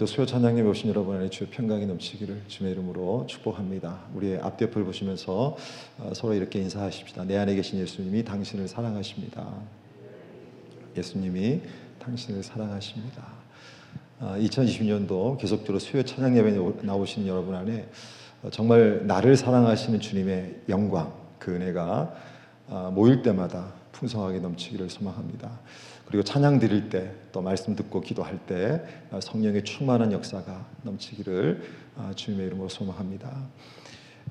네, 오늘도 수요 찬양에 오신 여러분 안에 주의 평강이 넘치기를 주의 이름으로 축복합니다. 우리의 앞뒤를 보시면서 어, 서로 이렇게 인사하십시다. 내 안에 계신 예수님이 당신을 사랑하십니다. 예수님이 당신을 사랑하십니다. 2020년도 아, 계속적으로 수요 찬양 예배에 나오시는 여러분 안에 어, 정말 나를 사랑하시는 주님의 영광, 그 은혜가 아, 모일 때마다 풍성하게 넘치기를 소망합니다. 그리고 찬양 드릴 때 또 말씀 듣고 기도할 때 어, 성령의 충만한 역사가 넘치기를 어, 주님의 이름으로 소망합니다.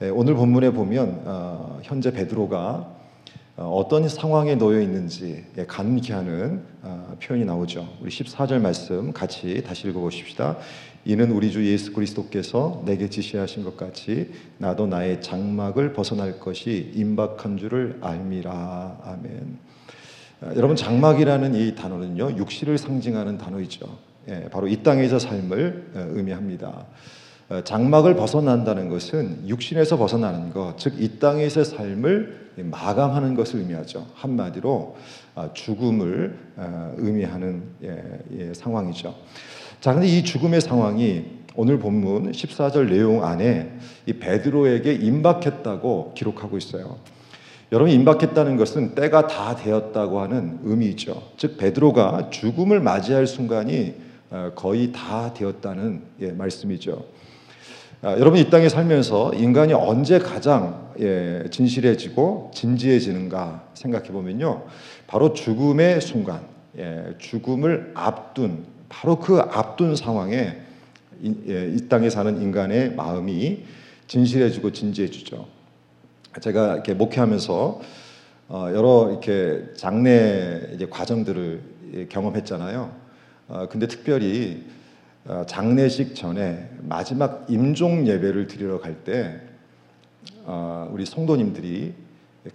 예, 오늘 본문에 보면 어, 현재 베드로가 어떤 상황에 놓여 있는지 예, 간기 하는 표현이 나오죠. 우리 14절 말씀 같이 다시 읽어보십시다. 이는 우리 주 예수 그리스도께서 내게 지시하신 것 같이 나도 나의 장막을 벗어날 것이 임박한 줄을 알미라. 아멘. 아, 여러분 장막이라는 이 단어는요 육시를 상징하는 단어이죠. 예, 바로 이 땅에서 삶을 어, 의미합니다. 어, 장막을 벗어난다는 것은 육신에서 벗어나는 것, 즉 이 땅에서 삶을 마감하는 것을 의미하죠. 한마디로 아, 죽음을 어, 의미하는 예, 예, 상황이죠. 자, 근데 이 죽음의 상황이 오늘 본문 14절 내용 안에 이 베드로에게 임박했다고 기록하고 있어요. 여러분 임박했다는 것은 때가 다 되었다고 하는 의미죠. 즉 베드로가 죽음을 맞이할 순간이 어, 거의 다 되었다는 예, 말씀이죠. 아, 여러분 이 땅에 살면서 인간이 언제 가장 예, 진실해지고 진지해지는가 생각해 보면요, 바로 죽음의 순간, 예, 죽음을 앞둔 바로 그 앞둔 상황에 이 땅에 사는 인간의 마음이 진실해지고 진지해지죠. 제가 이렇게 목회하면서 어, 여러 이렇게 장례 이제 과정들을 경험했잖아요. 어, 근데 특별히 어, 장례식 전에 마지막 임종 예배를 드리러 갈 때 우리 성도님들이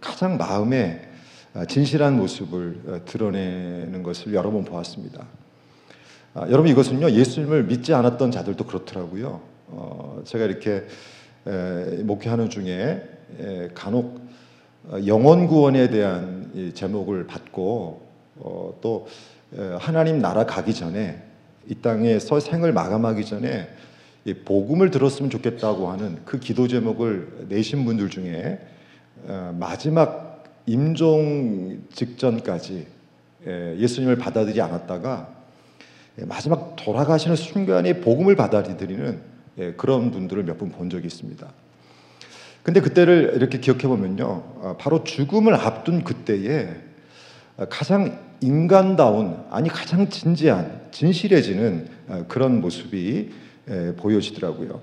가장 마음에 진실한 모습을 드러내는 것을 여러 번 보았습니다. 여러분 이것은요 예수님을 믿지 않았던 자들도 그렇더라고요. 제가 이렇게 목회하는 중에 예, 간혹 어, 영원 구원에 대한 제목을 받고 어, 또 하나님 나라 가기 전에 이 땅에서 생을 마감하기 전에 복음을 들었으면 좋겠다고 하는 그 기도 제목을 내신 분들 중에 어, 마지막 임종 직전까지 예수님을 받아들이지 않았다가 마지막 돌아가시는 순간에 복음을 받아들이는 그런 분들을 몇 분 본 적이 있습니다. 근데 그때를 이렇게 기억해 보면요. 어, 바로 죽음을 앞둔 그때에 가장 인간다운, 아니 가장 진지한, 진실해지는 어, 그런 모습이 보여지더라고요.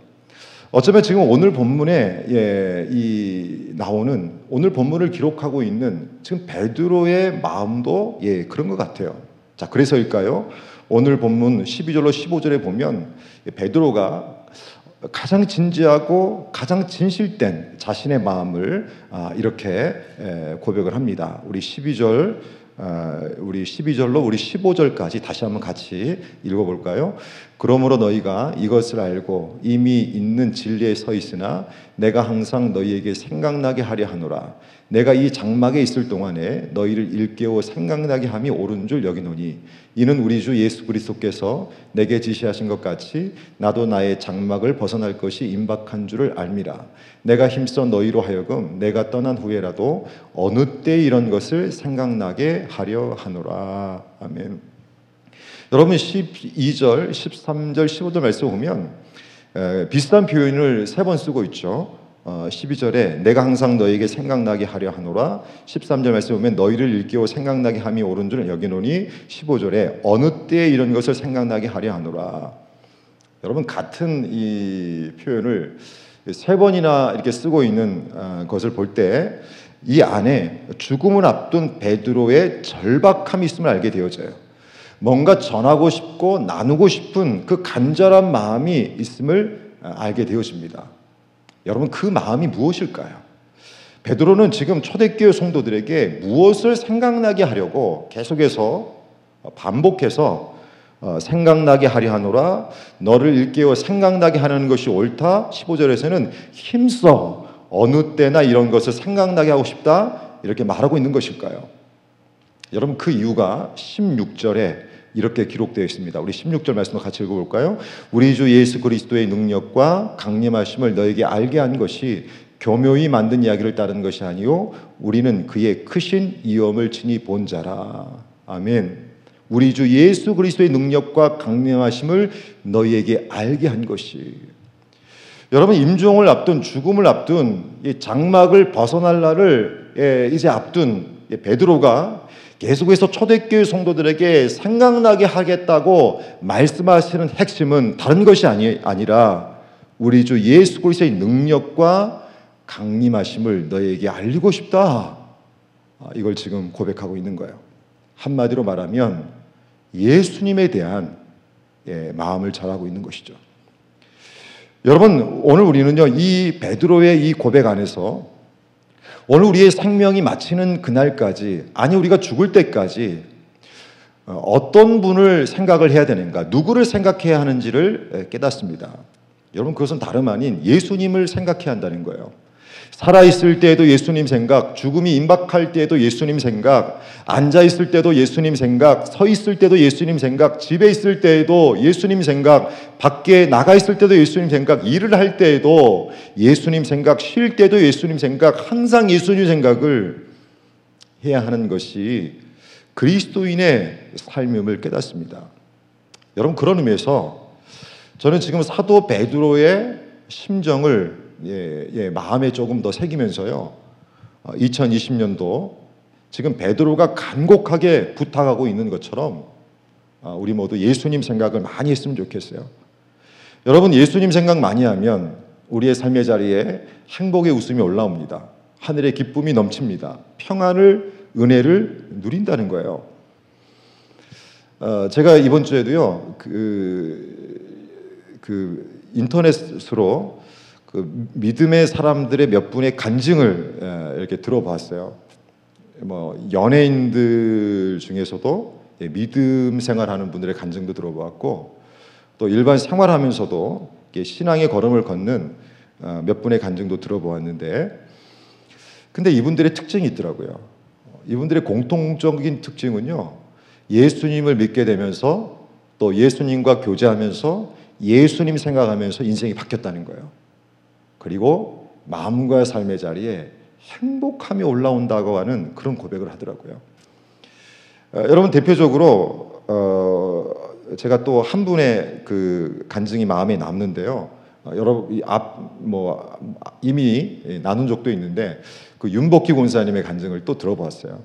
어쩌면 지금 오늘 본문에 예, 이 나오는 오늘 본문을 기록하고 있는 지금 베드로의 마음도 예, 그런 것 같아요. 자, 그래서일까요? 오늘 본문 12절로 15절에 보면 베드로가 가장 진지하고 가장 진실된 자신의 마음을 아, 이렇게 고백을 합니다. 우리 12절 아, 우리 12절로 우리 15절까지 다시 한번 같이 읽어볼까요? 그러므로 너희가 이것을 알고 이미 있는 진리에 서 있으나 내가 항상 너희에게 생각나게 하려 하노라. 내가 이 장막에 있을 동안에 너희를 일깨워 생각나게 함이 옳은 줄 여기노니 이는 우리 주 예수 그리스도께서 내게 지시하신 것 같이 나도 나의 장막을 벗어날 것이 임박한 줄을 알미라. 내가 힘써 너희로 하여금 내가 떠난 후에라도 어느 때 이런 것을 생각나게 하려 하노라. 아멘 여러분 12절 13절 15절 말씀 보면 비슷한 표현을 세 번 쓰고 있죠. 어, 12절에 내가 항상 너에게 생각나게 하려 하노라. 13절 말씀 보면 너희를 일깨워 생각나게 함이 옳은 줄 여기노니 15절에 어느 때에 이런 것을 생각나게 하려 하노라. 여러분 같은 이 표현을 세 번이나 이렇게 쓰고 있는 어, 것을 볼 때 이 안에 죽음을 앞둔 베드로의 절박함이 있음을 알게 되어져요. 뭔가 전하고 싶고 나누고 싶은 그 간절한 마음이 있음을 어, 알게 되어집니다. 여러분 그 마음이 무엇일까요? 베드로는 지금 초대교회 성도들에게 무엇을 생각나게 하려고 계속해서 반복해서 어, 생각나게 하려 하노라 너를 일깨워 생각나게 하는 것이 옳다 15절에서는 힘써 어느 때나 이런 것을 생각나게 하고 싶다 이렇게 말하고 있는 것일까요? 여러분 그 이유가 16절에 이렇게 기록되어 있습니다. 우리 16절 말씀을 같이 읽어볼까요? 우리 주 예수 그리스도의 능력과 강림하심을 너에게 알게 한 것이 교묘히 만든 이야기를 따르는 것이 아니요 우리는 그의 크신 이엄을 친히 본 자라. 아멘. 우리 주 예수 그리스도의 능력과 강림하심을 너희에게 알게 한 것이 여러분 임종을 앞둔 죽음을 앞둔 이 장막을 벗어날 날을 예, 이제 앞둔 베드로가 계속해서 초대교회 성도들에게 생각나게 하겠다고 말씀하시는 핵심은 다른 것이 아니, 아니라 우리 주 예수 그리스도의 능력과 강림하심을 너에게 알리고 싶다. 아, 이걸 지금 고백하고 있는 거예요. 한마디로 말하면 예수님에 대한 예, 마음을 잘하고 있는 것이죠. 여러분 오늘 우리는요 이 베드로의 이 고백 안에서 오늘 우리의 생명이 마치는 그날까지 아니 우리가 죽을 때까지 어, 어떤 분을 생각을 해야 되는가 누구를 생각해야 하는지를 깨닫습니다. 여러분 그것은 다름 아닌 예수님을 생각해야 한다는 거예요. 살아있을 때에도 예수님 생각, 죽음이 임박할 때에도 예수님 생각, 앉아있을 때도 예수님 생각, 서 있을 때도 예수님 생각, 집에 있을 때에도 예수님 생각, 밖에 나가 있을 때도 예수님 생각, 일을 할 때에도 예수님 생각, 쉴 때도 예수님 생각, 항상 예수님 생각을 해야 하는 것이 그리스도인의 삶임을 깨닫습니다. 여러분 그런 의미에서 저는 지금 사도 베드로의 심정을 예, 예, 마음에 조금 더 새기면서요. 2020년도 어, 지금 베드로가 간곡하게 부탁하고 있는 것처럼 어, 우리 모두 예수님 생각을 많이 했으면 좋겠어요. 여러분 예수님 생각 많이 하면 우리의 삶의 자리에 행복의 웃음이 올라옵니다. 하늘의 기쁨이 넘칩니다. 평안을 은혜를 누린다는 거예요. 어, 제가 이번 주에도요 그, 그 인터넷으로 그 믿음의 사람들의 몇 분의 간증을 이렇게 들어봤어요. 뭐 연예인들 중에서도 예, 믿음 생활하는 분들의 간증도 들어봤고 또 일반 생활하면서도 신앙의 걸음을 걷는 어, 몇 분의 간증도 들어보았는데 근데 이분들의 특징이 있더라고요. 이분들의 공통적인 특징은요. 예수님을 믿게 되면서 또 예수님과 교제하면서 예수님 생각하면서 인생이 바뀌었다는 거예요. 그리고 마음과 삶의 자리에 행복함이 올라온다고 하는 그런 고백을 하더라고요. 어, 여러분 대표적으로 어, 제가 또 한 분의 그 간증이 마음에 남는데요. 어, 여러분 앞뭐 이미 나눈 적도 있는데 그 윤복희 권사님의 간증을 또 들어봤어요.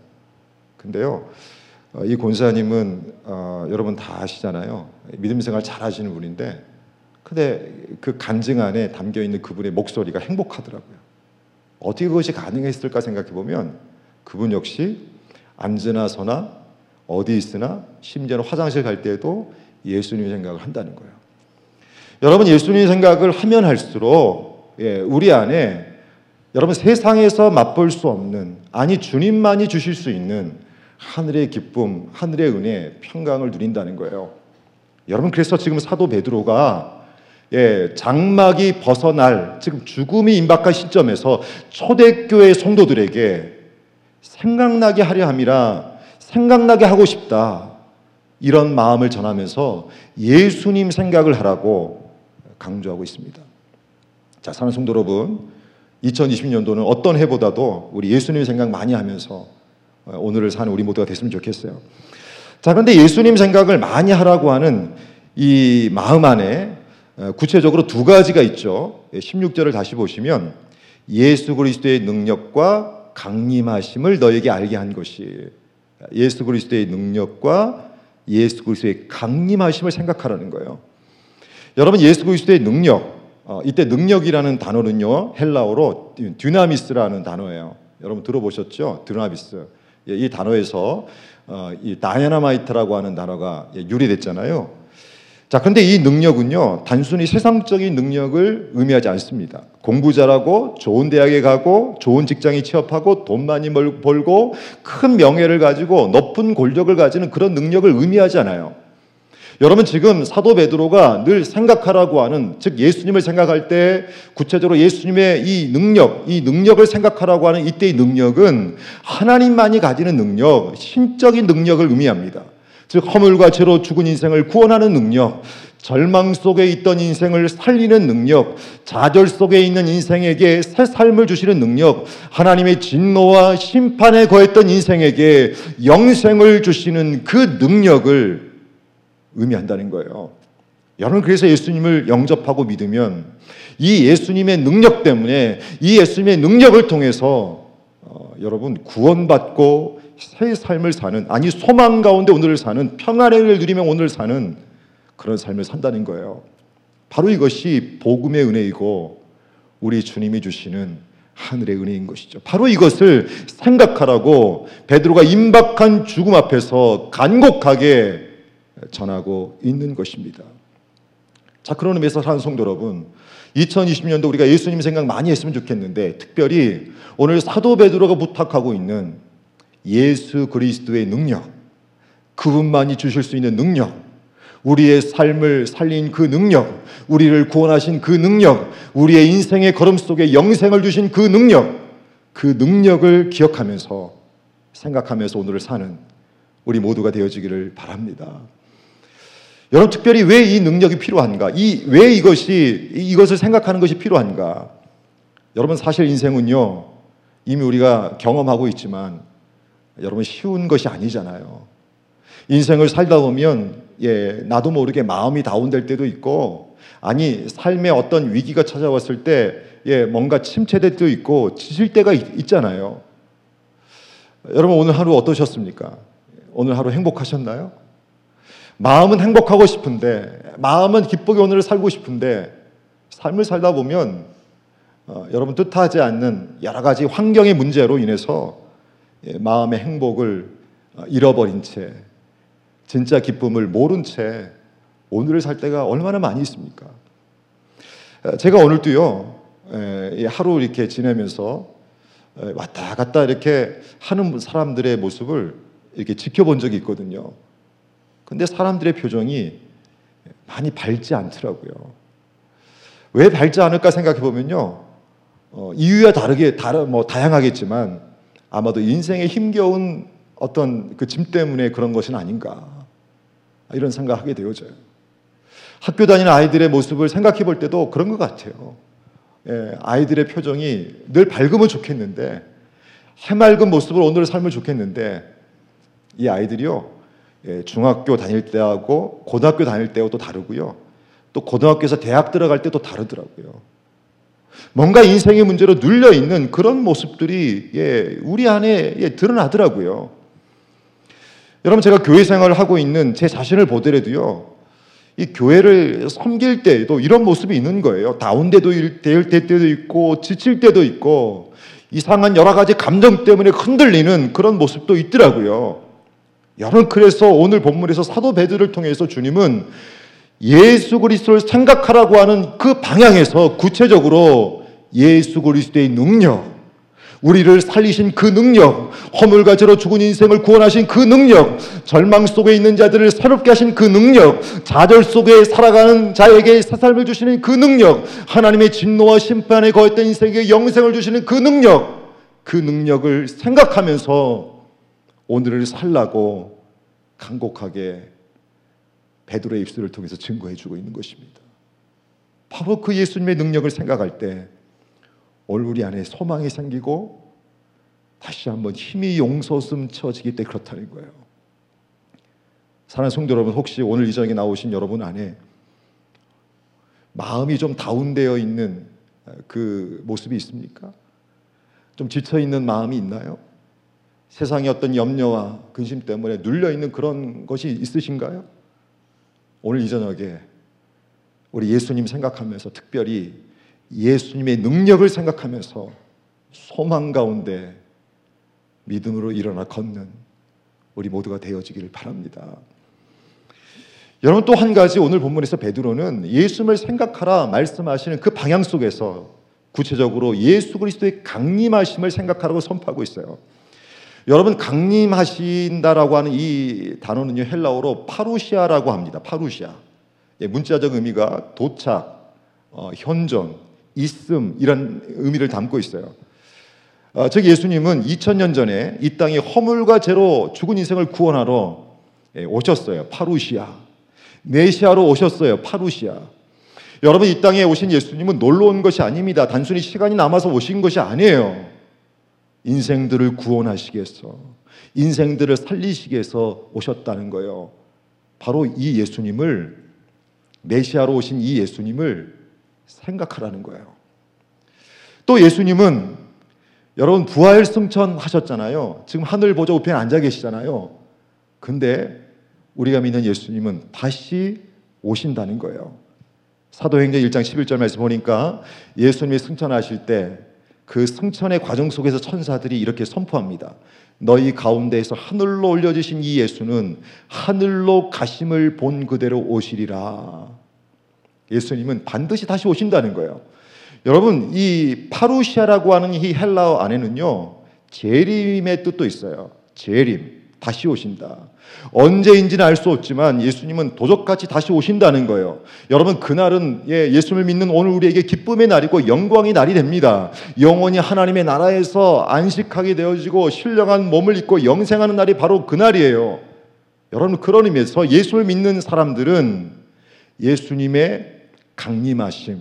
근데요. 어, 이 권사님은 어, 여러분 다 아시잖아요. 믿음 생활 잘 하시는 분인데 근데 그 간증 안에 담겨 있는 그분의 목소리가 행복하더라고요. 어떻게 그것이 가능했을까 생각해 보면 그분 역시 앉으나 서나 어디 있으나 심지어는 화장실 갈 때에도 예수님 생각을 한다는 거예요. 여러분 예수님 생각을 하면 할수록 예, 우리 안에 여러분 세상에서 맛볼 수 없는 아니 주님만이 주실 수 있는 하늘의 기쁨, 하늘의 은혜, 평강을 누린다는 거예요. 여러분 그래서 지금 사도 베드로가 예, 장막이 벗어날 지금 죽음이 임박한 시점에서 초대교회 성도들에게 생각나게 하려 함이라 생각나게 하고 싶다. 이런 마음을 전하면서 예수님 생각을 하라고 강조하고 있습니다. 자, 사는 성도 여러분, 2020년도는 어떤 해보다도 우리 예수님 생각 많이 하면서 오늘을 사는 우리 모두가 됐으면 좋겠어요. 자, 그런데 예수님 생각을 많이 하라고 하는 이 마음 안에 어, 구체적으로 두 가지가 있죠. 16절을 예, 다시 보시면 예수 그리스도의 능력과 강림하심을 너에게 알게 한 것이 예수 그리스도의 능력과 예수 그리스도의 강림하심을 생각하라는 거예요. 여러분 예수 그리스도의 능력 어, 이때 능력이라는 단어는요 헬라어로 듀나미스라는 단어예요. 여러분 들어보셨죠? 듀나미스. 예, 이 단어에서 어, 이 다이나마이트라고 하는 단어가 예, 유래됐잖아요. 자, 근데 이 능력은요, 단순히 세상적인 능력을 의미하지 않습니다. 공부 잘하고, 좋은 대학에 가고, 좋은 직장에 취업하고, 돈 많이 벌고, 큰 명예를 가지고, 높은 권력을 가지는 그런 능력을 의미하지 않아요. 여러분 지금 사도 베드로가 늘 생각하라고 하는 즉 예수님을 생각할 때 구체적으로 예수님의 이 능력, 이 능력을 생각하라고 하는 이때의 능력은 하나님만이 가지는 능력, 신적인 능력을 의미합니다. 즉 허물과 죄로 죽은 인생을 구원하는 능력, 절망 속에 있던 인생을 살리는 능력, 좌절 속에 있는 인생에게 새 삶을 주시는 능력, 하나님의 진노와 심판에 거했던 인생에게 영생을 주시는 그 능력을 의미한다는 거예요. 여러분 그래서 예수님을 영접하고 믿으면 이 예수님의 능력 때문에 이 예수님의 능력을 통해서 어, 여러분 구원받고 새 삶을 사는 아니 소망 가운데 오늘을 사는 평안을 누리며 오늘 사는 그런 삶을 산다는 거예요. 바로 이것이 복음의 은혜이고 우리 주님이 주시는 하늘의 은혜인 것이죠. 바로 이것을 생각하라고 베드로가 임박한 죽음 앞에서 간곡하게 전하고 있는 것입니다. 자, 그런 의미에서 사는 성도 여러분, 2020년도 우리가 예수님 생각 많이 했으면 좋겠는데 특별히 오늘 사도 베드로가 부탁하고 있는 예수 그리스도의 능력, 그분만이 주실 수 있는 능력, 우리의 삶을 살린 그 능력, 우리를 구원하신 그 능력, 우리의 인생의 걸음 속에 영생을 주신 그 능력, 그 능력을 기억하면서 생각하면서 오늘을 사는 우리 모두가 되어지기를 바랍니다. 여러분 특별히 왜 이 능력이 필요한가? 이 왜 이것이 이것을 생각하는 것이 필요한가? 여러분 사실 인생은요 이미 우리가 경험하고 있지만 여러분 쉬운 것이 아니잖아요. 인생을 살다 보면 예, 나도 모르게 마음이 다운될 때도 있고, 아니, 삶에 어떤 위기가 찾아왔을 때, 예, 뭔가 침체될 때도 있고, 지칠 때가 있, 잖아요 여러분, 오늘 하루 어떠셨습니까? 오늘 하루 행복하셨나요? 마음은 행복하고 싶은데, 마음은 기쁘게 오늘을 살고 싶은데, 삶을 살다 보면, 어, 여러분 뜻하지 않는 여러 가지 환경의 문제로 인해서 예, 마음의 행복을 어, 잃어버린 채 진짜 기쁨을 모른 채 오늘을 살 때가 얼마나 많이 있습니까? 제가 오늘도요 하루 이렇게 지내면서 왔다 갔다 이렇게 하는 사람들의 모습을 이렇게 지켜본 적이 있거든요. 근데 사람들의 표정이 많이 밝지 않더라고요. 왜 밝지 않을까 생각해 보면요. 어, 이유야 다르게 다르 뭐 다양하겠지만 아마도 인생의 힘겨운 어떤 그 짐 때문에 그런 것은 아닌가. 이런 생각하게 되어져요. 학교 다니는 아이들의 모습을 생각해 볼 때도 그런 것 같아요. 예, 아이들의 표정이 늘 밝으면 좋겠는데 해맑은 모습으로 오늘을 살면 좋겠는데 이 아이들이요 예, 중학교 다닐 때하고 고등학교 다닐 때하고 또 다르고요. 또 고등학교에서 대학 들어갈 때도 다르더라고요. 뭔가 인생의 문제로 눌려 있는 그런 모습들이 예, 우리 안에 예, 드러나더라고요. 여러분 제가 교회 생활을 하고 있는 제 자신을 보더라도요. 이 교회를 섬길 때에도 이런 모습이 있는 거예요. 다운돼도 될 때도 있고 지칠 때도 있고 이상한 여러 가지 감정 때문에 흔들리는 그런 모습도 있더라고요. 여러분 그래서 오늘 본문에서 사도 베드를 통해서 주님은 예수 그리스도를 생각하라고 하는 그 방향에서 구체적으로 예수 그리스도의 능력 우리를 살리신 그 능력, 허물과 죄로 죽은 인생을 구원하신 그 능력, 절망 속에 있는 자들을 새롭게 하신 그 능력, 좌절 속에 살아가는 자에게 새 삶을 주시는 그 능력, 하나님의 진노와 심판에 거했던 인생에게 영생을 주시는 그 능력, 그 능력을 생각하면서 오늘을 살라고 간곡하게 베드로의 입술을 통해서 증거해 주고 있는 것입니다. 바로 그 예수님의 능력을 생각할 때 오늘 우리 안에 소망이 생기고 다시 한번 힘이 용솟음 쳐지기 때 그렇다는 거예요. 사랑하는 성도 여러분, 혹시 오늘 이 자리에 나오신 여러분 안에 마음이 좀 다운되어 있는 그 모습이 있습니까? 좀 지쳐 있는 마음이 있나요? 세상의 어떤 염려와 근심 때문에 눌려 있는 그런 것이 있으신가요? 오늘 이 저녁에 우리 예수님 생각하면서 특별히 예수님의 능력을 생각하면서 소망 가운데 믿음으로 일어나 걷는 우리 모두가 되어지기를 바랍니다. 여러분 또 한 가지 오늘 본문에서 베드로는 예수님을 생각하라 말씀하시는 그 방향 속에서 구체적으로 예수 그리스도의 강림하심을 생각하라고 선포하고 있어요. 여러분 강림하신다라고 하는 이 단어는요 헬라어로 파루시아라고 합니다. 파루시아. 예, 문자적 의미가 도착, 어, 현존, 있음 이런 의미를 담고 있어요. 어, 즉 예수님은 2000년 전에 이 땅에 허물과 죄로 죽은 인생을 구원하러 예, 오셨어요. 파루시아. 메시아로 오셨어요. 파루시아. 여러분 이 땅에 오신 예수님은 놀러 온 것이 아닙니다. 단순히 시간이 남아서 오신 것이 아니에요. 인생들을 구원하시기 위해서, 인생들을 살리시기 위해서 오셨다는 거예요. 바로 이 예수님을 메시아로 오신 이 예수님을 생각하라는 거예요. 또 예수님은 여러분 부활 승천 하셨잖아요. 지금 하늘 보좌 우편에 앉아 계시잖아요. 근데 우리가 믿는 예수님은 다시 오신다는 거예요. 사도행전 1장 11절 말씀 보니까 예수님이 승천하실 때 그 승천의 과정 속에서 천사들이 이렇게 선포합니다. 너희 가운데에서 하늘로 올려주신 이 예수는 하늘로 가심을 본 그대로 오시리라. 예수님은 반드시 다시 오신다는 거예요. 여러분, 이 파루시아라고 하는 이 헬라어 안에는요, 재림의 뜻도 있어요. 재림. 다시 오신다. 언제인지는 알 수 없지만 예수님은 도적같이 다시 오신다는 거예요. 여러분 그날은 예, 예수를 믿는 오늘 우리에게 기쁨의 날이고 영광의 날이 됩니다. 영원히 하나님의 나라에서 안식하게 되어지고 신령한 몸을 입고 영생하는 날이 바로 그 날이에요. 여러분 그런 의미에서 예수를 믿는 사람들은 예수님의 강림하심,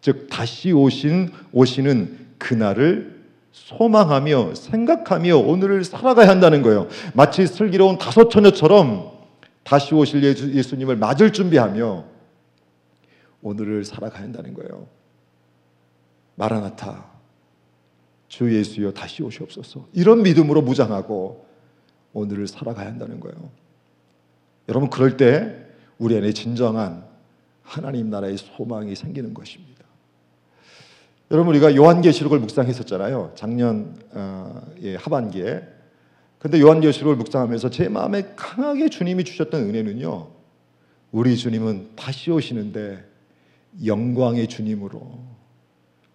즉 다시 오신 오시는 그날을 소망하며 생각하며 오늘을 살아가야 한다는 거예요. 마치 슬기로운 다섯 처녀처럼 다시 오실 예수, 님을 맞을 준비하며 오늘을 살아가야 한다는 거예요. 마라나타 주 예수여 다시 오시옵소서. 이런 믿음으로 무장하고 오늘을 살아가야 한다는 거예요. 여러분 그럴 때 우리 안에 진정한 하나님 나라의 소망이 생기는 것입니다. 여러분 우리가 요한계시록을 묵상했었잖아요. 작년 어, 예, 하반기에. 근데 요한계시록을 묵상하면서 제 마음에 강하게 주님이 주셨던 은혜는요. 우리 주님은 다시 오시는데 영광의 주님으로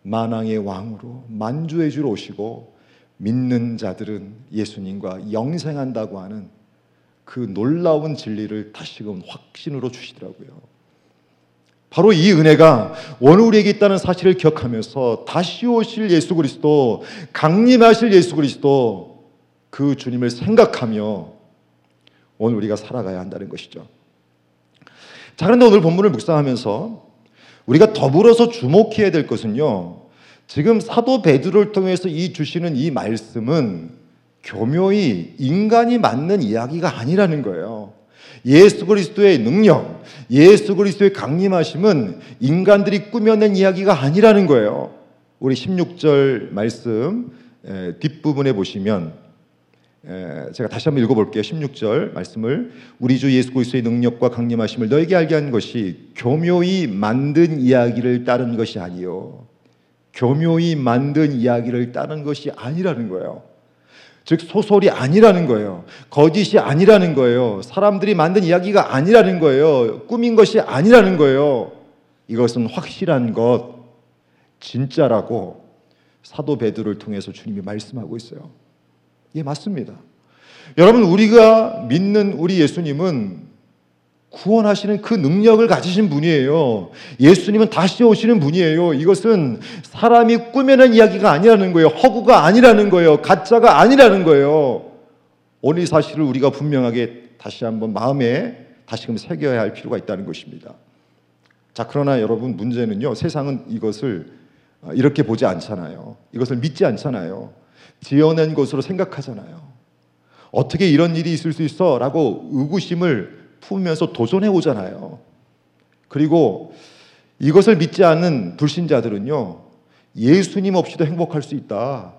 만왕의 왕으로 만주의 주로 오시고 믿는 자들은 예수님과 영생한다고 하는 그 놀라운 진리를 다시금 확신으로 주시더라고요. 바로 이 은혜가 오늘 우리에게 있다는 사실을 기억하면서 다시 오실 예수 그리스도, 강림하실 예수 그리스도 그 주님을 생각하며 오늘 우리가 살아가야 한다는 것이죠. 자, 그런데 오늘 본문을 묵상하면서 우리가 더불어서 주목해야 될 것은요. 지금 사도 베드로를 통해서 이 주시는 이 말씀은 교묘히 인간이 맞는 이야기가 아니라는 거예요. 예수 그리스도의 능력, 예수 그리스도의 강림하심은 인간들이 꾸며낸 이야기가 아니라는 거예요. 우리 16절 말씀 뒷부분에 보시면 제가 다시 한번 읽어볼게요. 16절 말씀을 우리 주 예수 그리스도의 능력과 강림하심을 너에게 알게 한 것이 교묘히 만든 이야기를 따른 것이 아니요. 교묘히 만든 이야기를 따른 것이 아니라는 거예요. 즉 소설이 아니라는 거예요. 거짓이 아니라는 거예요. 사람들이 만든 이야기가 아니라는 거예요. 꾸민 것이 아니라는 거예요. 이것은 확실한 것, 진짜라고 사도 베드로를 통해서 주님이 말씀하고 있어요. 예, 맞습니다. 여러분 우리가 믿는 우리 예수님은 구원하시는 그 능력을 가지신 분이에요. 예수님은 다시 오시는 분이에요. 이것은 사람이 꾸며낸 이야기가 아니라는 거예요. 허구가 아니라는 거예요. 가짜가 아니라는 거예요. 오늘 사실을 우리가 분명하게 다시 한번 마음에 다시금 새겨야 할 필요가 있다는 것입니다. 자, 그러나 여러분 문제는요. 세상은 이것을 이렇게 보지 않잖아요. 이것을 믿지 않잖아요. 지어낸 것으로 생각하잖아요. 어떻게 이런 일이 있을 수 있어? 라고 의구심을 품으면서 도전해 오잖아요. 그리고 이것을 믿지 않는 불신자들은요, 예수님 없이도 행복할 수 있다.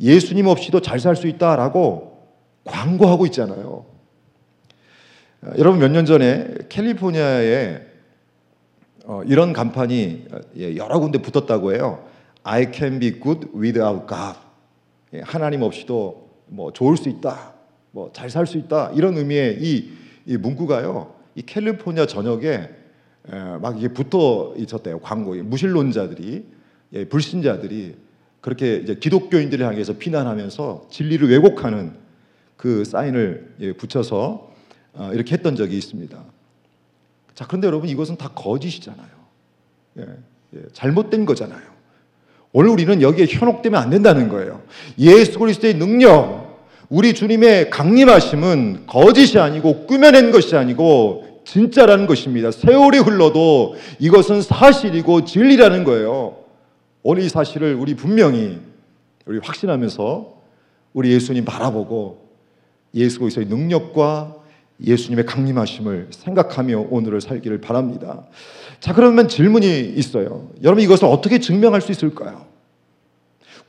예수님 없이도 잘 살 수 있다 라고 광고하고 있잖아요. 여러분 몇 년 전에 캘리포니아에 어, 이런 간판이 예, 여러 군데 붙었다고 해요. I can be good without God. 예, 하나님 없이도 뭐 좋을 수 있다. 뭐 잘 살 수 있다. 이런 의미의 이 이 문구가요. 이 캘리포니아 전역에 막 이게 붙어 있었대요. 광고. 무신론자들이 예, 불신자들이 그렇게 이제 기독교인들을 향해서 비난하면서 진리를 왜곡하는 그 사인을 예, 붙여서 어, 이렇게 했던 적이 있습니다. 자, 그런데 여러분 이것은 다 거짓이잖아요. 예, 예, 잘못된 거잖아요. 오늘 우리는 여기에 현혹되면 안 된다는 거예요. 예수 그리스도의 능력, 우리 주님의 강림하심은 거짓이 아니고 꾸며낸 것이 아니고 진짜라는 것입니다. 세월이 흘러도 이것은 사실이고 진리라는 거예요. 오늘 이 사실을 우리 분명히 우리 확신하면서 우리 예수님 바라보고 예수 그리스도의 능력과 예수님의 강림하심을 생각하며 오늘을 살기를 바랍니다. 자, 그러면 질문이 있어요. 여러분 이것을 어떻게 증명할 수 있을까요?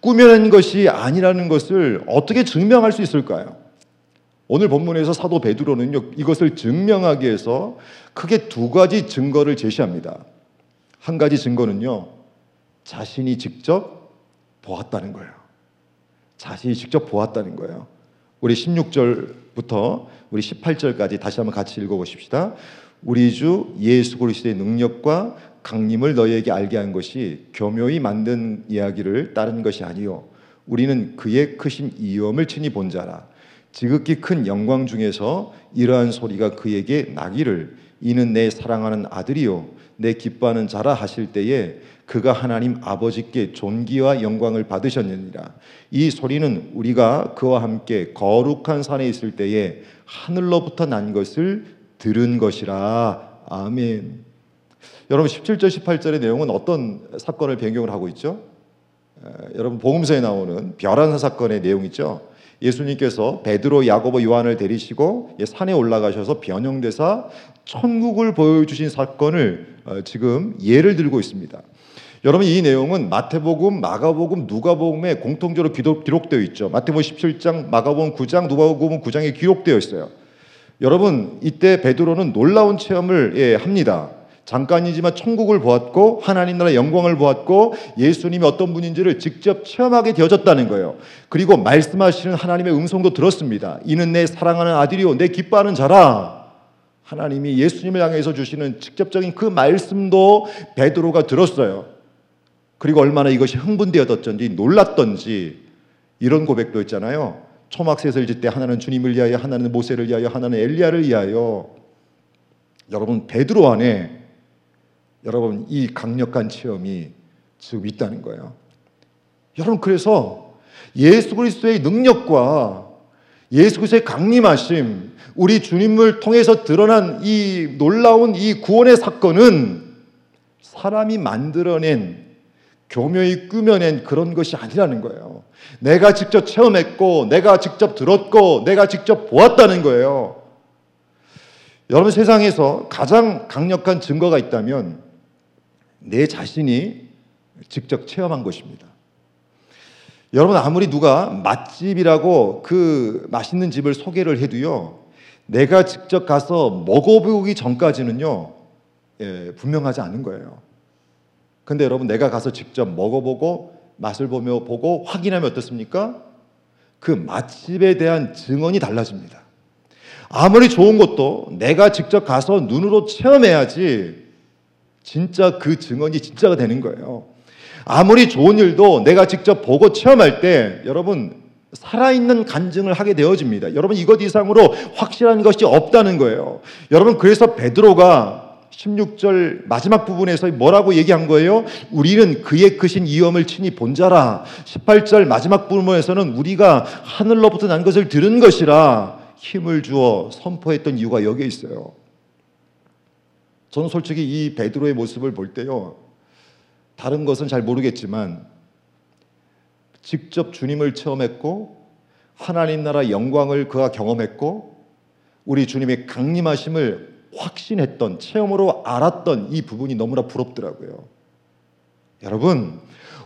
꾸며낸 것이 아니라는 것을 어떻게 증명할 수 있을까요? 오늘 본문에서 사도 베드로는요, 이것을 증명하기 위해서 크게 두 가지 증거를 제시합니다. 한 가지 증거는요, 자신이 직접 보았다는 거예요. 자신이 직접 보았다는 거예요. 우리 16절부터 우리 18절까지 다시 한번 같이 읽어보십시다. 우리 주 예수 그리스도의 능력과 강림을 너희에게 알게 한 것이 교묘히 만든 이야기를 따른 것이 아니요. 우리는 그의 크신 이엄을 친히 본 자라. 지극히 큰 영광 중에서 이러한 소리가 그에게 나기를 이는 내 사랑하는 아들이요. 내 기뻐하는 자라 하실 때에 그가 하나님 아버지께 존귀와 영광을 받으셨느니라. 이 소리는 우리가 그와 함께 거룩한 산에 있을 때에 하늘로부터 난 것을 들은 것이라. 아멘 여러분 17절 18절의 내용은 어떤 사건을 배경으로 하고 있죠? 여러분 복음서에 나오는 별한 사건의 내용이죠. 예수님께서 베드로, 야고보, 요한을 데리시고 산에 올라가셔서 변형되사 천국을 보여주신 사건을 어, 지금 예를 들고 있습니다. 여러분 이 내용은 마태복음, 마가복음, 누가복음에 공통적으로 기록되어 있죠. 마태복음 17장, 마가복음 9장, 누가복음 9장에 기록되어 있어요. 여러분 이때 베드로는 놀라운 체험을 예, 합니다. 잠깐이지만 천국을 보았고 하나님 나라의 영광을 보았고 예수님이 어떤 분인지를 직접 체험하게 되어졌다는 거예요. 그리고 말씀하시는 하나님의 음성도 들었습니다. 이는 내 사랑하는 아들이요 내 기뻐하는 자라. 하나님이 예수님을 향해서 주시는 직접적인 그 말씀도 베드로가 들었어요. 그리고 얼마나 이것이 흥분되었던지 놀랐던지 이런 고백도 있잖아요. 초막셋을 짓때 하나는 주님을 위하여 하나는 모세를 위하여 하나는 엘리야를 위하여 여러분 베드로 안에 여러분 이 강력한 체험이 지금 있다는 거예요. 여러분 그래서 예수 그리스도의 능력과 예수 그리스도의 강림하심, 우리 주님을 통해서 드러난 이 놀라운 이 구원의 사건은 사람이 만들어낸 교묘히 꾸며낸 그런 것이 아니라는 거예요. 내가 직접 체험했고, 내가 직접 들었고, 내가 직접 보았다는 거예요. 여러분 세상에서 가장 강력한 증거가 있다면 내 자신이 직접 체험한 것입니다. 여러분 아무리 누가 맛집이라고 그 맛있는 집을 소개를 해도요, 내가 직접 가서 먹어보기 전까지는요, 예, 분명하지 않은 거예요. 근데 여러분 내가 가서 직접 먹어보고 맛을 보며 보고 확인하면 어떻습니까? 그 맛집에 대한 증언이 달라집니다. 아무리 좋은 것도 내가 직접 가서 눈으로 체험해야지 진짜 그 증언이 진짜가 되는 거예요. 아무리 좋은 일도 내가 직접 보고 체험할 때 여러분 살아있는 간증을 하게 되어집니다. 여러분 이것 이상으로 확실한 것이 없다는 거예요. 여러분 그래서 베드로가 16절 마지막 부분에서 뭐라고 얘기한 거예요? 우리는 그의 크신 이엄을 친히 본 자라. 18절 마지막 부분에서는 우리가 하늘로부터 난 것을 들은 것이라 힘을 주어 선포했던 이유가 여기에 있어요. 저는 솔직히 이 베드로의 모습을 볼 때요. 다른 것은 잘 모르겠지만 직접 주님을 체험했고 하나님 나라 영광을 그가 경험했고 우리 주님의 강림하심을 확신했던 체험으로 알았던 이 부분이 너무나 부럽더라고요. 여러분,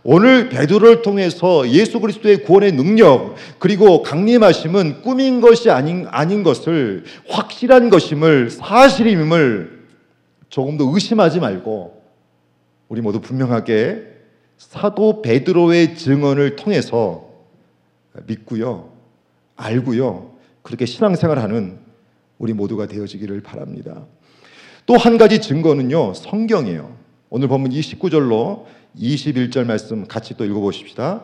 오늘 베드로를 통해서 예수 그리스도의 구원의 능력 그리고 강림하심은 꿈인 것이 아닌 아닌 것을 확실한 것임을 사실임을 조금 더 의심하지 말고 우리 모두 분명하게 사도 베드로의 증언을 통해서 믿고요. 알고요. 그렇게 신앙생활하는 우리 모두가 되어지기를 바랍니다. 또 한 가지 증거는요. 성경이에요. 오늘 본문 29절로 21절 말씀 같이 또 읽어 보십시다.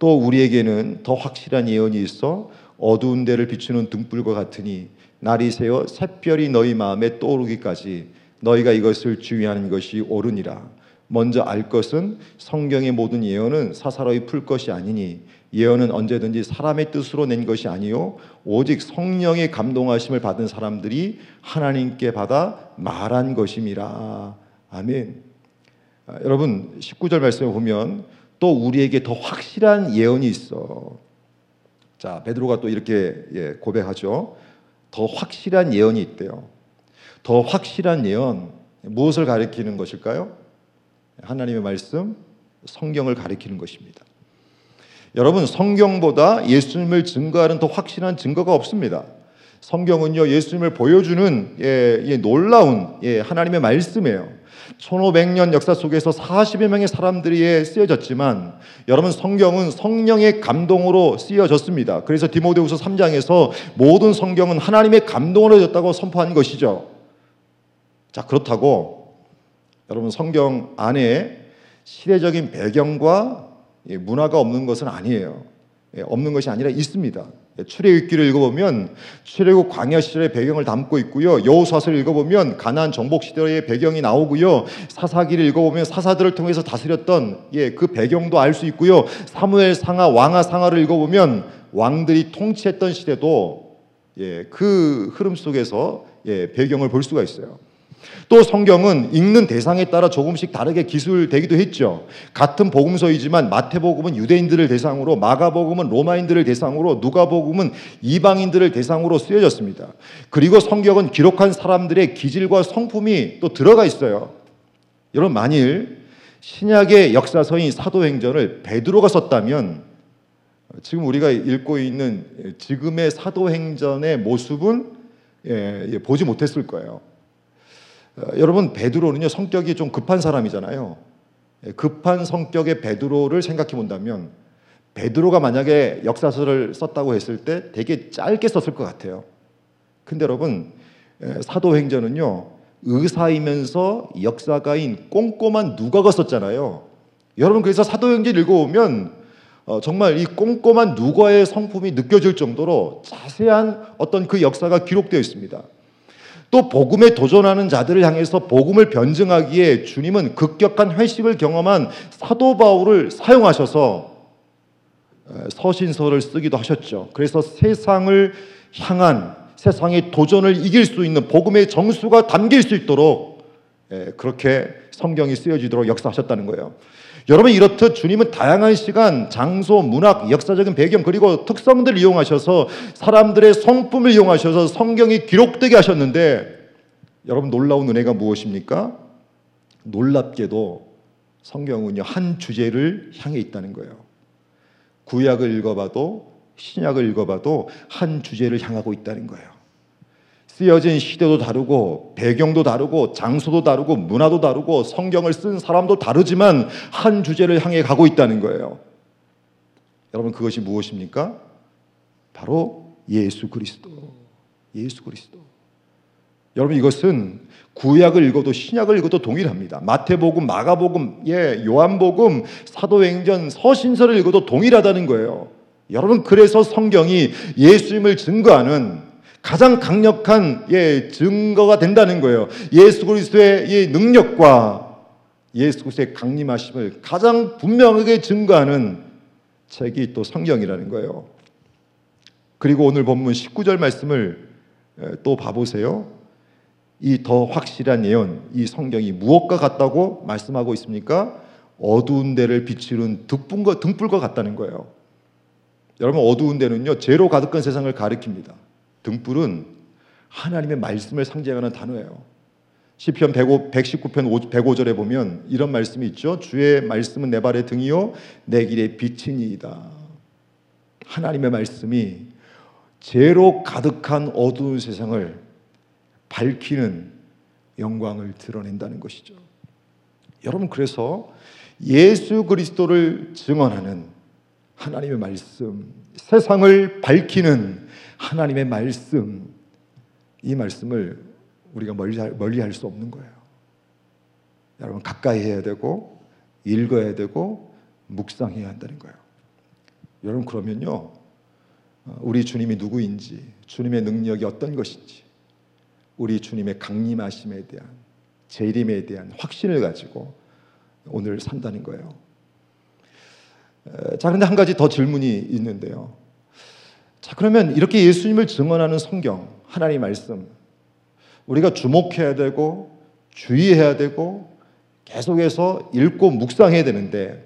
또 우리에게는 더 확실한 예언이 있어 어두운 데를 비추는 등불과 같으니 날이 새어 샛별이 너희 마음에 떠오르기까지 너희가 이것을 주의하는 것이 옳으니라. 먼저 알 것은 성경의 모든 예언은 사사로이 풀 것이 아니니 예언은 언제든지 사람의 뜻으로 낸 것이 아니요 오직 성령의 감동하심을 받은 사람들이 하나님께 받아 말한 것임이라. 아멘. 아, 여러분 19절 말씀을 보면 또 우리에게 더 확실한 예언이 있어. 자, 베드로가 또 이렇게 예, 고백하죠. 더 확실한 예언이 있대요. 더 확실한 예언 무엇을 가리키는 것일까요? 하나님의 말씀, 성경을 가리키는 것입니다. 여러분 성경보다 예수님을 증거하는 더 확실한 증거가 없습니다. 성경은요 예수님을 보여주는 예, 예, 놀라운 예, 하나님의 말씀이에요. 1500년 역사 속에서 40여 명의 사람들이 쓰여졌지만 여러분 성경은 성령의 감동으로 쓰여졌습니다. 그래서 디모데후서 3장에서 모든 성경은 하나님의 감동으로 졌다고 선포한 것이죠. 자, 그렇다고 여러분 성경 안에 시대적인 배경과 문화가 없는 것은 아니에요. 예, 없는 것이 아니라 있습니다. 예, 출애굽기를 읽어보면 출애굽 광야 시절의 배경을 담고 있고요. 여호수아서를 읽어보면 가나안 정복 시대의 배경이 나오고요. 사사기를 읽어보면 사사들을 통해서 다스렸던 예, 그 배경도 알 수 있고요. 사무엘 상하 왕하 상하를 읽어보면 왕들이 통치했던 시대도 예, 그 흐름 속에서 예, 배경을 볼 수가 있어요. 또 성경은 읽는 대상에 따라 조금씩 다르게 기술되기도 했죠. 같은 복음서이지만 마태복음은 유대인들을 대상으로, 마가복음은 로마인들을 대상으로, 누가복음은 이방인들을 대상으로 쓰여졌습니다. 그리고 성경은 기록한 사람들의 기질과 성품이 또 들어가 있어요. 여러분 만일 신약의 역사서인 사도행전을 베드로가 썼다면 지금 우리가 읽고 있는 지금의 사도행전의 모습은 예, 예 보지 못했을 거예요. 어, 여러분 베드로는요 성격이 좀 급한 사람이잖아요. 예, 급한 성격의 베드로를 생각해 본다면 베드로가 만약에 역사서를 썼다고 했을 때 되게 짧게 썼을 것 같아요. 근데 여러분 예, 사도행전은요 의사이면서 역사가인 꼼꼼한 누가가 썼잖아요. 여러분 그래서 사도행전 읽어보면 어, 정말 이 꼼꼼한 누가의 성품이 느껴질 정도로 자세한 어떤 그 역사가 기록되어 있습니다. 또 복음에 도전하는 자들을 향해서 복음을 변증하기에 주님은 급격한 회식을 경험한 사도 바울을 사용하셔서 서신서를 쓰기도 하셨죠. 그래서 세상을 향한 세상의 도전을 이길 수 있는 복음의 정수가 담길 수 있도록 그렇게 성경이 쓰여지도록 역사하셨다는 거예요. 여러분 이렇듯 주님은 다양한 시간, 장소, 문학, 역사적인 배경 그리고 특성들을 이용하셔서 사람들의 성품을 이용하셔서 성경이 기록되게 하셨는데 여러분 놀라운 은혜가 무엇입니까? 놀랍게도 성경은요 한 주제를 향해 있다는 거예요. 구약을 읽어봐도 신약을 읽어봐도 한 주제를 향하고 있다는 거예요. 쓰여진 시대도 다르고 배경도 다르고 장소도 다르고 문화도 다르고 성경을 쓴 사람도 다르지만 한 주제를 향해 가고 있다는 거예요. 여러분 그것이 무엇입니까? 바로 예수 그리스도. 예수 그리스도. 여러분 이것은 구약을 읽어도 신약을 읽어도 동일합니다. 마태복음, 마가복음, 예, 요한복음, 사도행전, 서신서를 읽어도 동일하다는 거예요. 여러분 그래서 성경이 예수님을 증거하는 가장 강력한 예, 증거가 된다는 거예요. 예수 그리스도의 예, 능력과 예수 그리스도의 강림하심을 가장 분명하게 증거하는 책이 또 성경이라는 거예요. 그리고 오늘 본문 19절 말씀을 또 봐보세요. 이 더 확실한 예언, 이 성경이 무엇과 같다고 말씀하고 있습니까? 어두운 데를 비추는 등불과, 등불과 같다는 거예요. 여러분 어두운 데는요 죄로 가득한 세상을 가리킵니다. 등불은 하나님의 말씀을 상징하는 단어예요. 시편 119편 105절에 보면 이런 말씀이 있죠. 주의 말씀은 내 발의 등이요 내 길의 빛이니이다. 하나님의 말씀이 죄로 가득한 어두운 세상을 밝히는 영광을 드러낸다는 것이죠. 여러분 그래서 예수 그리스도를 증언하는 하나님의 말씀, 세상을 밝히는 하나님의 말씀, 이 말씀을 우리가 멀리, 멀리 할 수 없는 거예요. 여러분, 가까이 해야 되고, 읽어야 되고, 묵상해야 한다는 거예요. 여러분, 그러면요, 우리 주님이 누구인지, 주님의 능력이 어떤 것인지, 우리 주님의 강림하심에 대한, 재림에 대한 확신을 가지고 오늘 산다는 거예요. 자, 그런데 한 가지 더 질문이 있는데요. 자, 그러면 이렇게 예수님을 증언하는 성경, 하나님 말씀, 우리가 주목해야 되고, 주의해야 되고, 계속해서 읽고 묵상해야 되는데,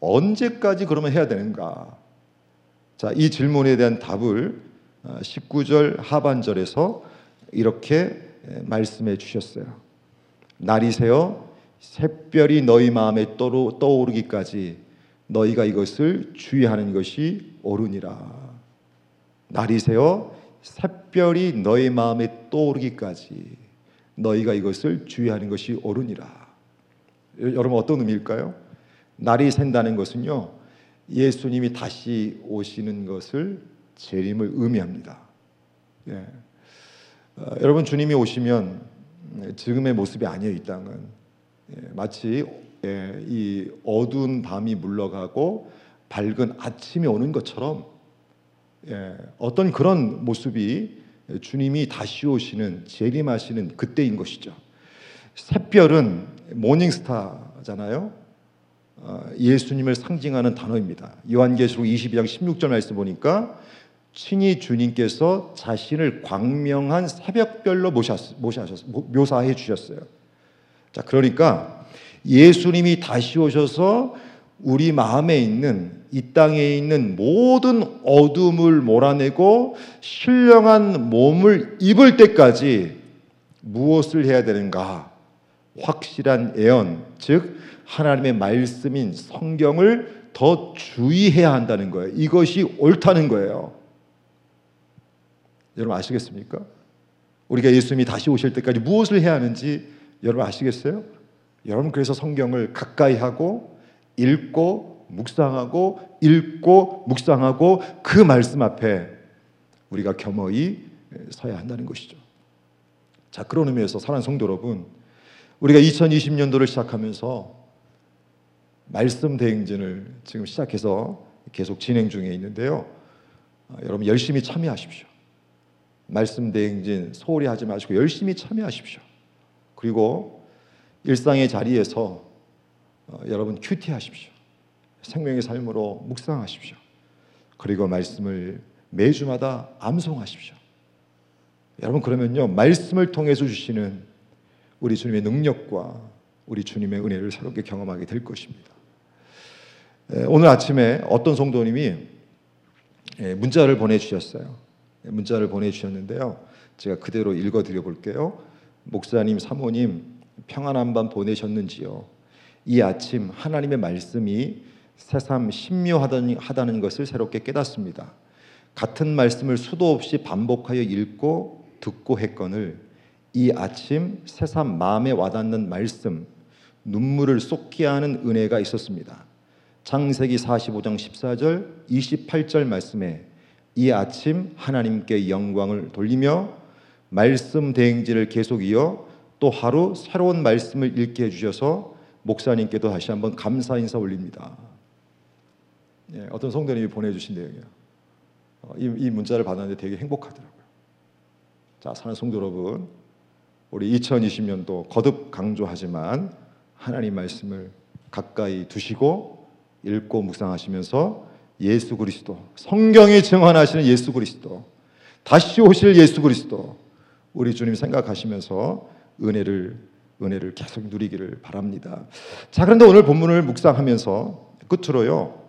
언제까지 그러면 해야 되는가? 자, 이 질문에 대한 답을 19절 어, 하반절에서 이렇게 말씀해 주셨어요. 날이 새어 샛별이 너희 마음에 떠오르기까지 너희가 이것을 주의하는 것이 옳으니라. 날이 새어 샛별이 너희 마음에 떠오르기까지 너희가 이것을 주의하는 것이 옳으니라. 여러분 어떤 의미일까요? 날이 샌다는 것은요. 예수님이 다시 오시는 것을 재림을 의미합니다. 예. 어, 여러분 주님이 오시면 지금의 모습이 아니에요 이 땅은 예, 마치 예, 이 어두운 밤이 물러가고 밝은 아침이 오는 것처럼 예, 어떤 그런 모습이 주님이 다시 오시는 재림하시는 그때인 것이죠. 샛별은 모닝스타잖아요. 어, 예수님을 상징하는 단어입니다. 요한계시록 22장 16절 말씀 보니까 친히 주님께서 자신을 광명한 새벽별로 모셨, 모셨, 묘사해 주셨어요. 자, 그러니까 예수님이 다시 오셔서 우리 마음에 있는 이 땅에 있는 모든 어둠을 몰아내고 신령한 몸을 입을 때까지 무엇을 해야 되는가? 확실한 예언, 즉 하나님의 말씀인 성경을 더 주의해야 한다는 거예요. 이것이 옳다는 거예요. 여러분 아시겠습니까? 우리가 예수님이 다시 오실 때까지 무엇을 해야 하는지 여러분 아시겠어요? 여러분 그래서 성경을 가까이 하고 읽고 묵상하고 읽고 묵상하고 그 말씀 앞에 우리가 겸허히 서야 한다는 것이죠. 자, 그런 의미에서 사랑하는 성도 여러분, 우리가 2020년도를 시작하면서 말씀 대행진을 지금 시작해서 계속 진행 중에 있는데요. 여러분 열심히 참여하십시오. 말씀 대행진 소홀히 하지 마시고 열심히 참여하십시오. 그리고 일상의 자리에서 어, 여러분 큐티하십시오. 생명의 삶으로 묵상하십시오. 그리고 말씀을 매주마다 암송하십시오. 여러분 그러면요 말씀을 통해서 주시는 우리 주님의 능력과 우리 주님의 은혜를 새롭게 경험하게 될 것입니다. 오늘 아침에 어떤 성도님이 문자를 보내주셨어요. 문자를 보내주셨는데요. 제가 그대로 읽어드려 볼게요. 목사님, 사모님, 평안한 밤 보내셨는지요? 이 아침 하나님의 말씀이 새삼 신묘하다는 것을 새롭게 깨닫습니다. 같은 말씀을 수도 없이 반복하여 읽고 듣고 했건을 이 아침 새삼 마음에 와닿는 말씀, 눈물을 쏟게 하는 은혜가 있었습니다. 창세기 45장 14절, 28절 말씀에 이 아침 하나님께 영광을 돌리며 말씀 대행지를 계속 이어 또 하루 새로운 말씀을 읽게 해주셔서 목사님께도 다시 한번 감사 인사 올립니다. 예, 어떤 성도님이 보내주신 내용이에요. 어, 이, 이 문자를 받았는데 되게 행복하더라고요. 자, 사는 성도 여러분, 우리 2020년도 거듭 강조하지만 하나님 말씀을 가까이 두시고 읽고 묵상하시면서 예수 그리스도, 성경이 증언하시는 예수 그리스도, 다시 오실 예수 그리스도, 우리 주님 생각하시면서 은혜를 은혜를 계속 누리기를 바랍니다. 자, 그런데 오늘 본문을 묵상하면서 끝으로요.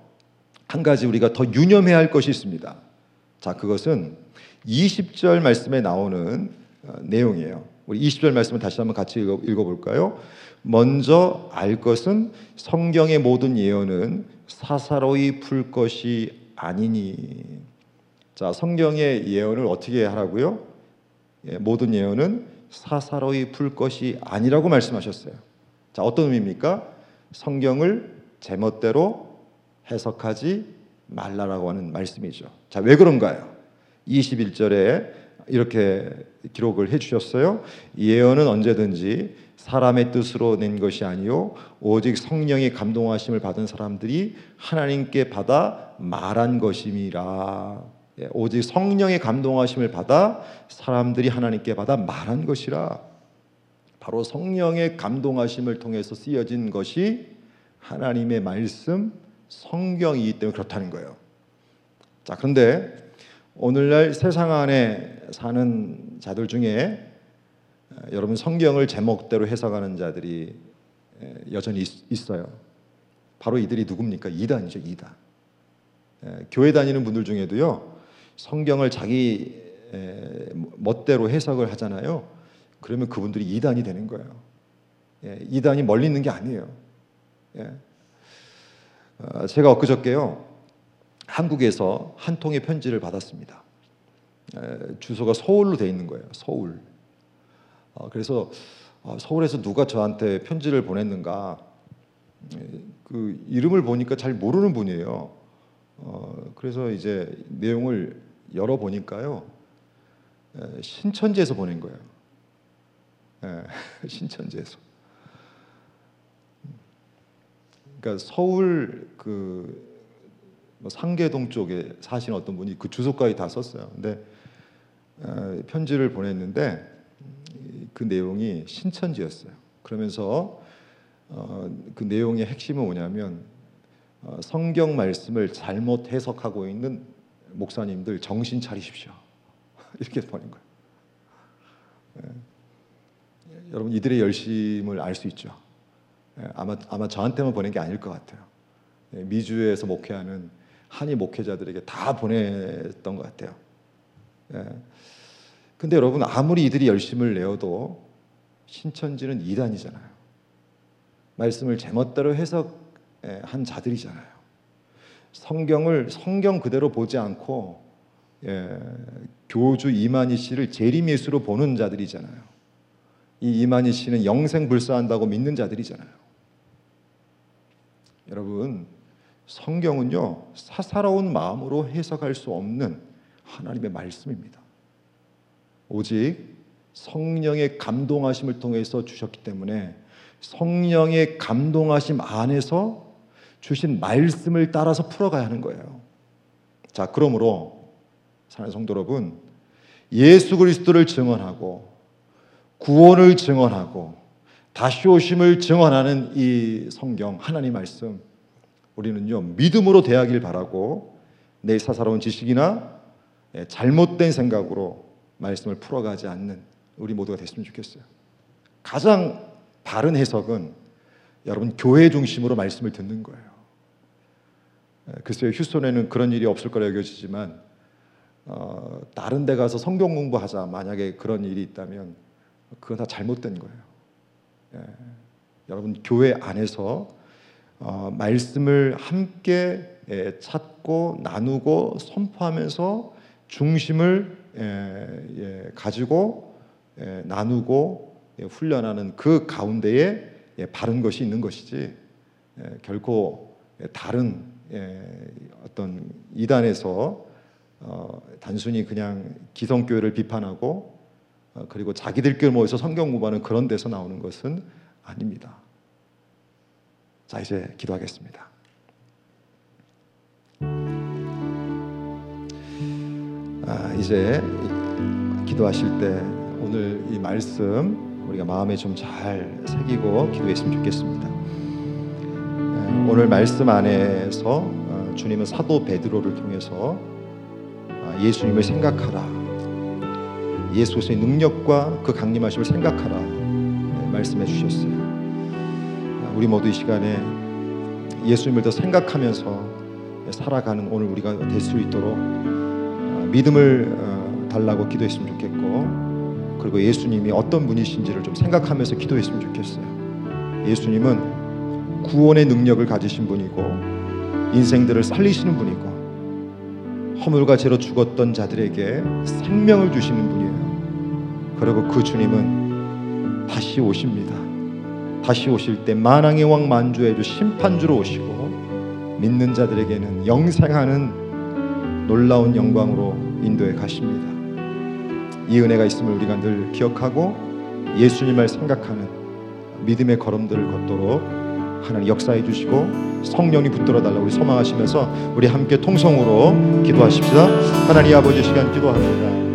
한 가지 우리가 더 유념해야 할 것이 있습니다. 자, 그것은 20절 말씀에 나오는 어, 내용이에요. 우리 20절 말씀을 다시 한번 같이 읽어 볼까요? 먼저 알 것은 성경의 모든 예언은 사사로이 풀 것이 아니니. 자, 성경의 예언을 어떻게 하라고요? 예, 모든 예언은 사사로이 풀 것이 아니라고 말씀하셨어요. 자, 어떤 의미입니까? 성경을 제멋대로 해석하지 말라라고 하는 말씀이죠. 자, 왜 그런가요? 21절에 이렇게 기록을 해 주셨어요. 예언은 언제든지 사람의 뜻으로 낸 것이 아니요 오직 성령의 감동하심을 받은 사람들이 하나님께 받아 말한 것임이라. 예, 오직 성령의 감동하심을 받아 사람들이 하나님께 받아 말한 것이라. 바로 성령의 감동하심을 통해서 쓰여진 것이 하나님의 말씀, 성경이기 때문에 그렇다는 거예요. 자, 그런데 오늘날 세상 안에 사는 자들 중에 여러분 성경을 제목대로 해석하는 자들이 여전히 있, 어요 바로 이들이 누굽니까? 이단이죠, 이단. 교회 다니는 분들 중에도요. 성경을 자기 멋대로 해석을 하잖아요. 그러면 그분들이 이단이 되는 거예요. 예, 이단이 멀리 있는 게 아니에요. 예. 어, 제가 엊그저께요 한국에서 한 통의 편지를 받았습니다. 주소가 서울로 돼 있는 거예요. 서울. 어, 그래서 어, 서울에서 누가 저한테 편지를 보냈는가 그 이름을 보니까 잘 모르는 분이에요. 그래서 이제 내용을 열어 보니까요 신천지에서 보낸 거예요. 신천지에서. 그러니까 서울 그뭐 상계동 쪽에 사시는 어떤 분이 그 주소까지 다 썼어요. 근데 어, 편지를 보냈는데 그 내용이 신천지였어요. 그러면서 어, 그 내용의 핵심은 뭐냐면 어, 성경 말씀을 잘못 해석하고 있는 목사님들 정신 차리십시오. 이렇게 보낸 거예요. 예. 여러분 이들의 열심을 알 수 있죠. 예, 아마 아마 저한테만 보낸 게 아닐 것 같아요. 예, 미주에서 목회하는 한이 목회자들에게 다 보냈던 것 같아요. 예. 근데 여러분 아무리 이들이 열심을 내어도 신천지는 이단이잖아요. 말씀을 제멋대로 해석한 자들이잖아요. 성경을 성경 그대로 보지 않고 예, 교주 이만희 씨를 재림예수로 보는 자들이잖아요. 이 이만희 씨는 영생 불사한다고 믿는 자들이잖아요. 여러분 성경은요 사사로운 마음으로 해석할 수 없는 하나님의 말씀입니다. 오직 성령의 감동하심을 통해서 주셨기 때문에 성령의 감동하심 안에서 주신 말씀을 따라서 풀어가야 하는 거예요. 자, 그러므로 사랑하는 성도 여러분, 예수 그리스도를 증언하고 구원을 증언하고 다시 오심을 증언하는 이 성경 하나님 말씀 우리는요 믿음으로 대하길 바라고 내 사사로운 지식이나 예, 잘못된 생각으로 말씀을 풀어가지 않는 우리 모두가 됐으면 좋겠어요. 가장 바른 해석은 여러분 교회 중심으로 말씀을 듣는 거예요. 예, 글쎄요 휴스턴에는 그런 일이 없을 거라 여겨지지만 어, 다른 데 가서 성경 공부하자 만약에 그런 일이 있다면 그건 다 잘못된 거예요. 예. 여러분 교회 안에서 어, 말씀을 함께 예, 찾고 나누고 선포하면서 중심을 예, 예, 가지고 예, 나누고 예, 훈련하는 그 가운데에 예, 바른 것이 있는 것이지 예, 결코 예, 다른 예, 어떤 이단에서 어, 단순히 그냥 기성교회를 비판하고 어, 그리고 자기들끼리 모여서 성경 공부하는 그런 데서 나오는 것은 아닙니다. 자 이제 기도하겠습니다. 아, 이제 기도하실 때 오늘 이 말씀 우리가 마음에 좀 잘 새기고 기도했으면 좋겠습니다. 예, 오늘 말씀 안에서 어, 주님은 사도 베드로를 통해서 아, 예수님을 생각하라 예수 그리스도의 능력과 그 강림하심을 생각하라 네, 말씀해 주셨어요. 우리 모두 이 시간에 예수님을 더 생각하면서 살아가는 오늘 우리가 될 수 있도록 어, 믿음을 어, 달라고 기도했으면 좋겠고 그리고 예수님이 어떤 분이신지를 좀 생각하면서 기도했으면 좋겠어요. 예수님은 구원의 능력을 가지신 분이고 인생들을 살리시는 분이고 허물과 죄로 죽었던 자들에게 생명을 주시는 분이에요. 그리고 그 주님은 다시 오십니다. 다시 오실 때 만왕의 왕 만주의 주 심판주로 오시고 믿는 자들에게는 영생하는 놀라운 영광으로 인도해 가십니다. 이 은혜가 있음을 우리가 늘 기억하고 예수님을 생각하는 믿음의 걸음들을 걷도록 하나님 역사해 주시고 성령이 붙들어 달라고 우리 소망하시면서 우리 함께 통성으로 기도하십시다. 하나님 아버지 시간 기도합니다.